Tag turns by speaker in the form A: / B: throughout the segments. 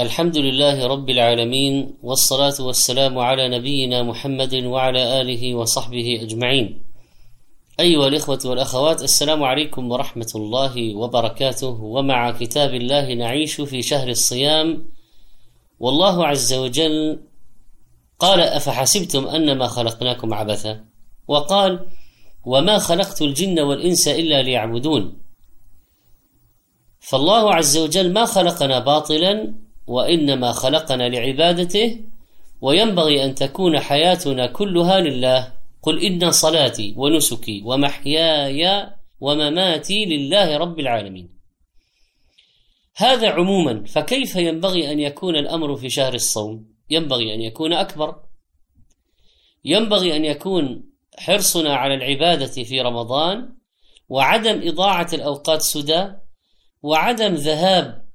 A: الحمد لله رب العالمين والصلاة والسلام على نبينا محمد وعلى آله وصحبه أجمعين. أيها الإخوة والأخوات السلام عليكم ورحمة الله وبركاته. ومع كتاب الله نعيش في شهر الصيام والله عز وجل قال أفحسبتم أنما خلقناكم عبثا؟ وقال وما خلقت الجن والإنس إلا ليعبدون. فالله عز وجل ما خلقنا باطلا وإنما خلقنا لعبادته وينبغي أن تكون حياتنا كلها لله. قل إن صلاتي ونسكي ومحياي ومماتي لله رب العالمين. هذا عموما فكيف ينبغي أن يكون الأمر في شهر الصوم؟ ينبغي أن يكون أكبر. ينبغي أن يكون حرصنا على العبادة في رمضان وعدم إضاعة الأوقات سدى وعدم ذهاب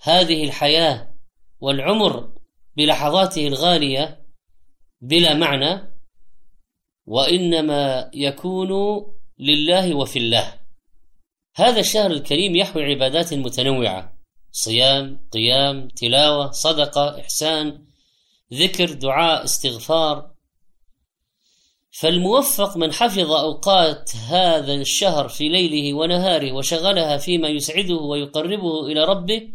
A: هذه الحياة والعمر بلحظاته الغالية بلا معنى وإنما يكون لله وفي الله. هذا الشهر الكريم يحوي عبادات متنوعة صيام قيام تلاوة صدقة إحسان ذكر دعاء استغفار. فالموفق من حفظ أوقات هذا الشهر في ليله ونهاره وشغلها فيما يسعده ويقربه إلى ربه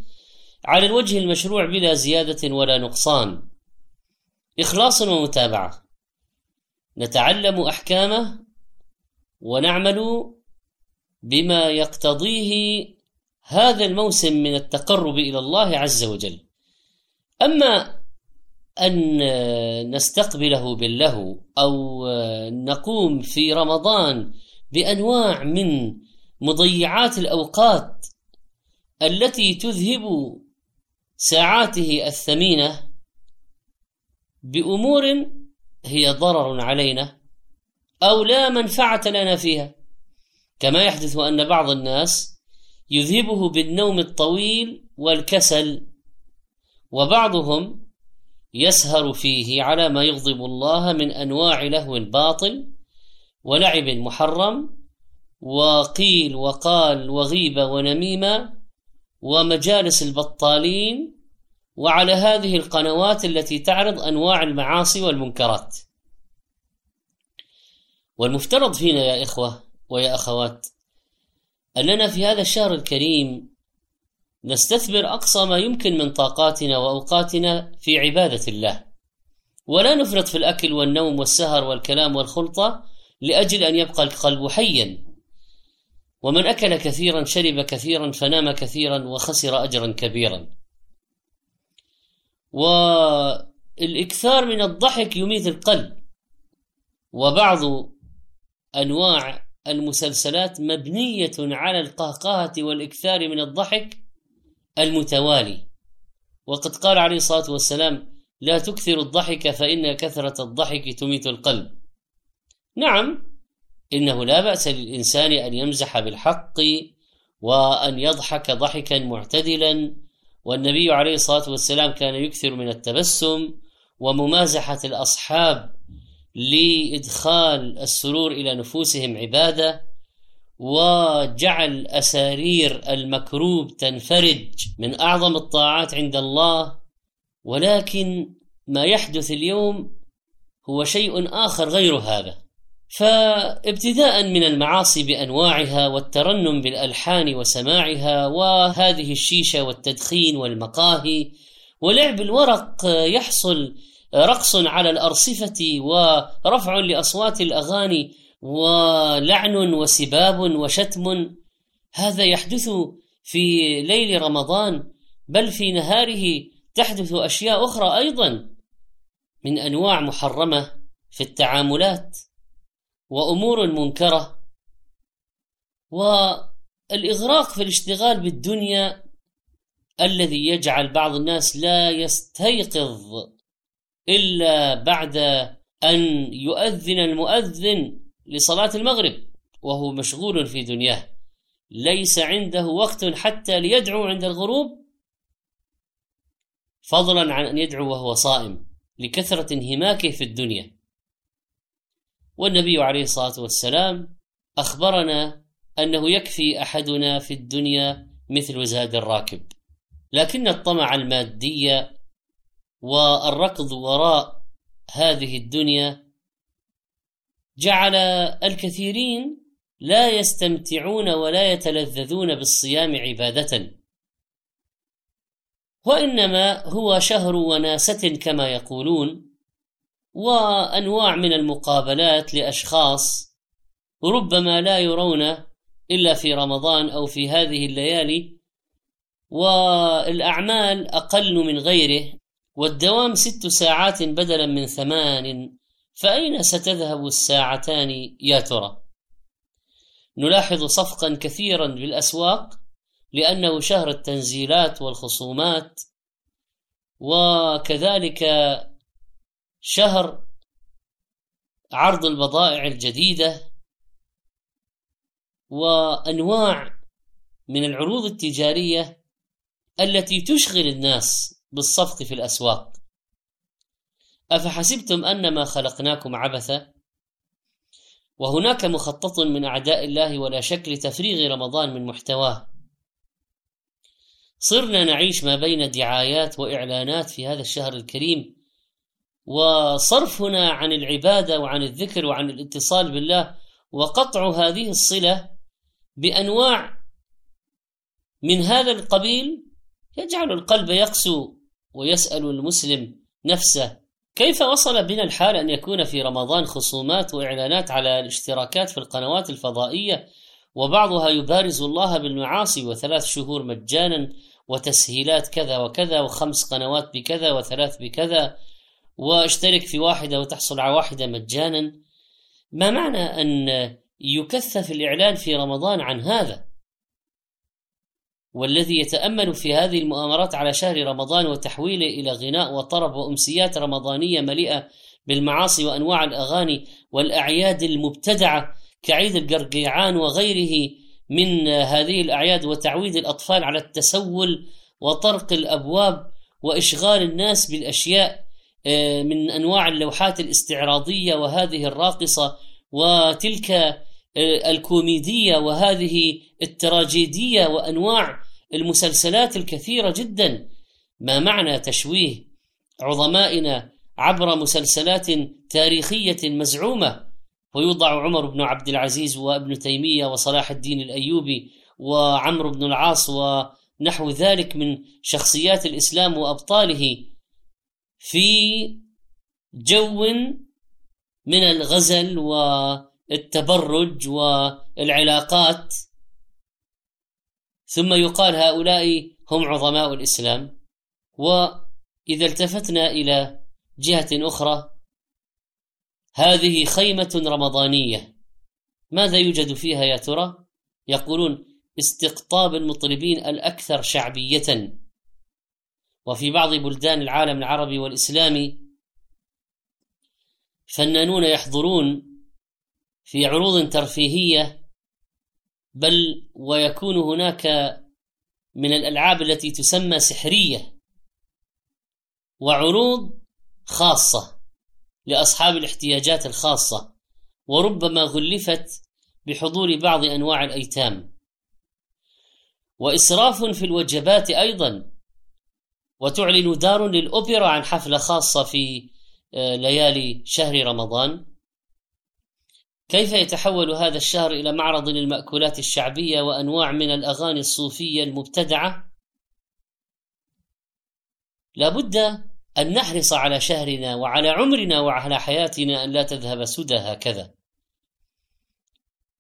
A: على الوجه المشروع بلا زيادة ولا نقصان. إخلاص ومتابعة. نتعلم أحكامه ونعمل بما يقتضيه هذا الموسم من التقرب إلى الله عز وجل. أما أن نستقبله باللهو أو نقوم في رمضان بأنواع من مضيعات الأوقات التي تذهب ساعاته الثمينة بأمور هي ضرر علينا أو لا منفعة لنا فيها. كما يحدث أن بعض الناس يذهبه بالنوم الطويل والكسل وبعضهم يسهر فيه على ما يغضب الله من أنواع لهو باطل ولعب محرم وقيل وقال وغيبه ونميمة ومجالس البطالين وعلى هذه القنوات التي تعرض أنواع المعاصي والمنكرات. والمفترض فينا يا إخوة ويا أخوات أننا في هذا الشهر الكريم نستثمر أقصى ما يمكن من طاقاتنا وأوقاتنا في عبادة الله. ولا نفرط في الأكل والنوم والسهر والكلام والخلطة لأجل أن يبقى القلب حيا ومن أكل كثيرا شرب كثيرا فنام كثيرا وخسر اجرا كبيرا والإكثار من الضحك يميت القلب. وبعض أنواع المسلسلات مبنية على القهقهة والإكثار من الضحك المتوالي. وقد قال عليه الصلاة والسلام لا تكثر الضحك فإن كثرة الضحك تميت القلب. نعم إنه لا بأس للإنسان أن يمزح بالحق وأن يضحك ضحكا معتدلا والنبي عليه الصلاة والسلام كان يكثر من التبسم وممازحة الأصحاب لإدخال السرور إلى نفوسهم عبادة وجعل أسارير المكروب تنفرج من أعظم الطاعات عند الله. ولكن ما يحدث اليوم هو شيء آخر غير هذا. فابتداء من المعاصي بأنواعها والترنم بالألحان وسماعها وهذه الشيشة والتدخين والمقاهي ولعب الورق يحصل رقص على الأرصفة ورفع لأصوات الأغاني ولعن وسباب وشتم. هذا يحدث في ليل رمضان بل في نهاره تحدث أشياء أخرى أيضا من أنواع محرمة في التعاملات. وأمور منكره والإغراق في الاشتغال بالدنيا الذي يجعل بعض الناس لا يستيقظ إلا بعد أن يؤذن المؤذن لصلاة المغرب وهو مشغول في دنياه. ليس عنده وقت حتى ليدعو عند الغروب فضلا عن أن يدعو وهو صائم لكثرة انهماكه في الدنيا. والنبي عليه الصلاة والسلام أخبرنا أنه يكفي أحدنا في الدنيا مثل زاد الراكب. لكن الطمع المادي والركض وراء هذه الدنيا جعل الكثيرين لا يستمتعون ولا يتلذذون بالصيام عبادة. وإنما هو شهر وناسة كما يقولون. وأنواع من المقابلات لأشخاص ربما لا يرون إلا في رمضان أو في هذه الليالي والأعمال أقل من غيره والدوام ست ساعات بدلا من ثمان فأين ستذهب الساعتان يا ترى؟ نلاحظ صفقا كثيرا بالاسواق لأنه شهر التنزيلات والخصومات وكذلك شهر عرض البضائع الجديدة وأنواع من العروض التجارية التي تشغل الناس بالصفق في الأسواق. أفحسبتم أنما خلقناكم عبثا؟ وهناك مخطط من أعداء الله ولا شك لتفريغ رمضان من محتواه. صرنا نعيش ما بين دعايات وإعلانات في هذا الشهر الكريم وصرفنا عن العبادة وعن الذكر وعن الاتصال بالله وقطع هذه الصلة بأنواع من هذا القبيل يجعل القلب يقسو ويسأل المسلم نفسه كيف وصل بنا الحال أن يكون في رمضان خصومات وإعلانات على الاشتراكات في القنوات الفضائية وبعضها يبارز الله بالمعاصي وثلاث شهور مجانا وتسهيلات كذا وكذا وخمس قنوات بكذا وثلاث بكذا؟ واشترك في واحدة وتحصل على واحدة مجانا ما معنى أن يكثف الإعلان في رمضان عن هذا؟ والذي يتأمل في هذه المؤامرات على شهر رمضان وتحويله إلى غناء وطرب وأمسيات رمضانية مليئة بالمعاصي وأنواع الأغاني والأعياد المبتدعة كعيد القرقيعان وغيره من هذه الأعياد وتعويد الأطفال على التسول وطرق الأبواب وإشغال الناس بالأشياء آه، من أنواع اللوحات الاستعراضية وهذه الراقصة وتلك آه، الكوميدية وهذه التراجيدية وأنواع المسلسلات الكثيرة جدا. ما معنى تشويه عظمائنا عبر مسلسلات تاريخية مزعومة؟ ويوضع عمر بن عبد العزيز وابن تيمية وصلاح الدين الأيوبي وعمرو بن العاص ونحو ذلك من شخصيات الإسلام وأبطاله في جو من الغزل والتبرج والعلاقات. ثم يقال هؤلاء هم عظماء الإسلام. وإذا التفتنا إلى جهة أخرى هذه خيمة رمضانية. ماذا يوجد فيها يا ترى؟ يقولون استقطاب المطربين الأكثر شعبية. وفي بعض بلدان العالم العربي والإسلامي فنانون يحضرون في عروض ترفيهية بل ويكون هناك من الألعاب التي تسمى سحرية وعروض خاصة لأصحاب الاحتياجات الخاصة وربما غلفت بحضور بعض أنواع الأيتام. وإسراف في الوجبات أيضا وتعلن دار للأوبرا عن حفلة خاصة في آه، ليالي شهر رمضان. كيف يتحول هذا الشهر إلى معرض للمأكولات الشعبية وأنواع من الأغاني الصوفية المبتدعة؟ لابد أن نحرص على شهرنا وعلى عمرنا وعلى حياتنا أن لا تذهب سدى هكذا.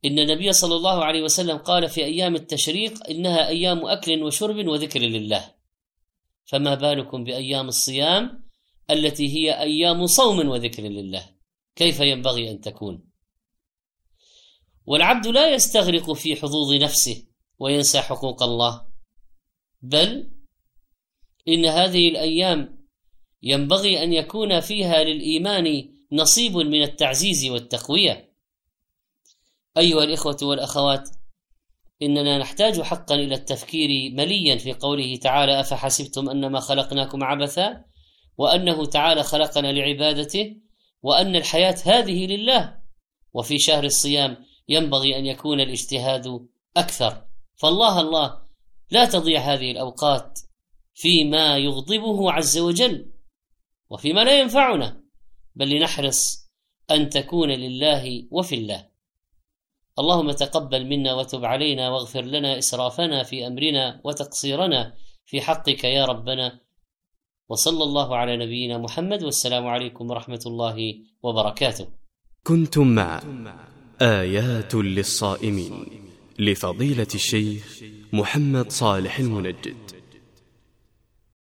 A: إن النبي صلى الله عليه وسلم قال في أيام التشريق إنها أيام أكل وشرب وذكر لله. فما بالكم بأيام الصيام التي هي أيام صوم وذكر لله؟ كيف ينبغي أن تكون؟ والعبد لا يستغرق في حظوظ نفسه وينسى حقوق الله. بل إن هذه الأيام ينبغي أن يكون فيها للإيمان نصيب من التعزيز والتقوية. أيها الإخوة والأخوات إننا نحتاج حقا إلى التفكير مليا في قوله تعالى أفحسبتم أنما خلقناكم عبثا وأنه تعالى خلقنا لعبادته وأن الحياة هذه لله وفي شهر الصيام ينبغي أن يكون الاجتهاد أكثر. فالله الله لا تضيع هذه الأوقات فيما يغضبه عز وجل وفيما لا ينفعنا بل لنحرص أن تكون لله وفي الله. اللهم تقبل منا وتب علينا واغفر لنا إسرافنا في أمرنا وتقصيرنا في حقك يا ربنا. وصلى الله على نبينا محمد والسلام عليكم ورحمة الله وبركاته.
B: كنتم مع آيات للصائمين لفضيلة الشيخ محمد صالح المنجد.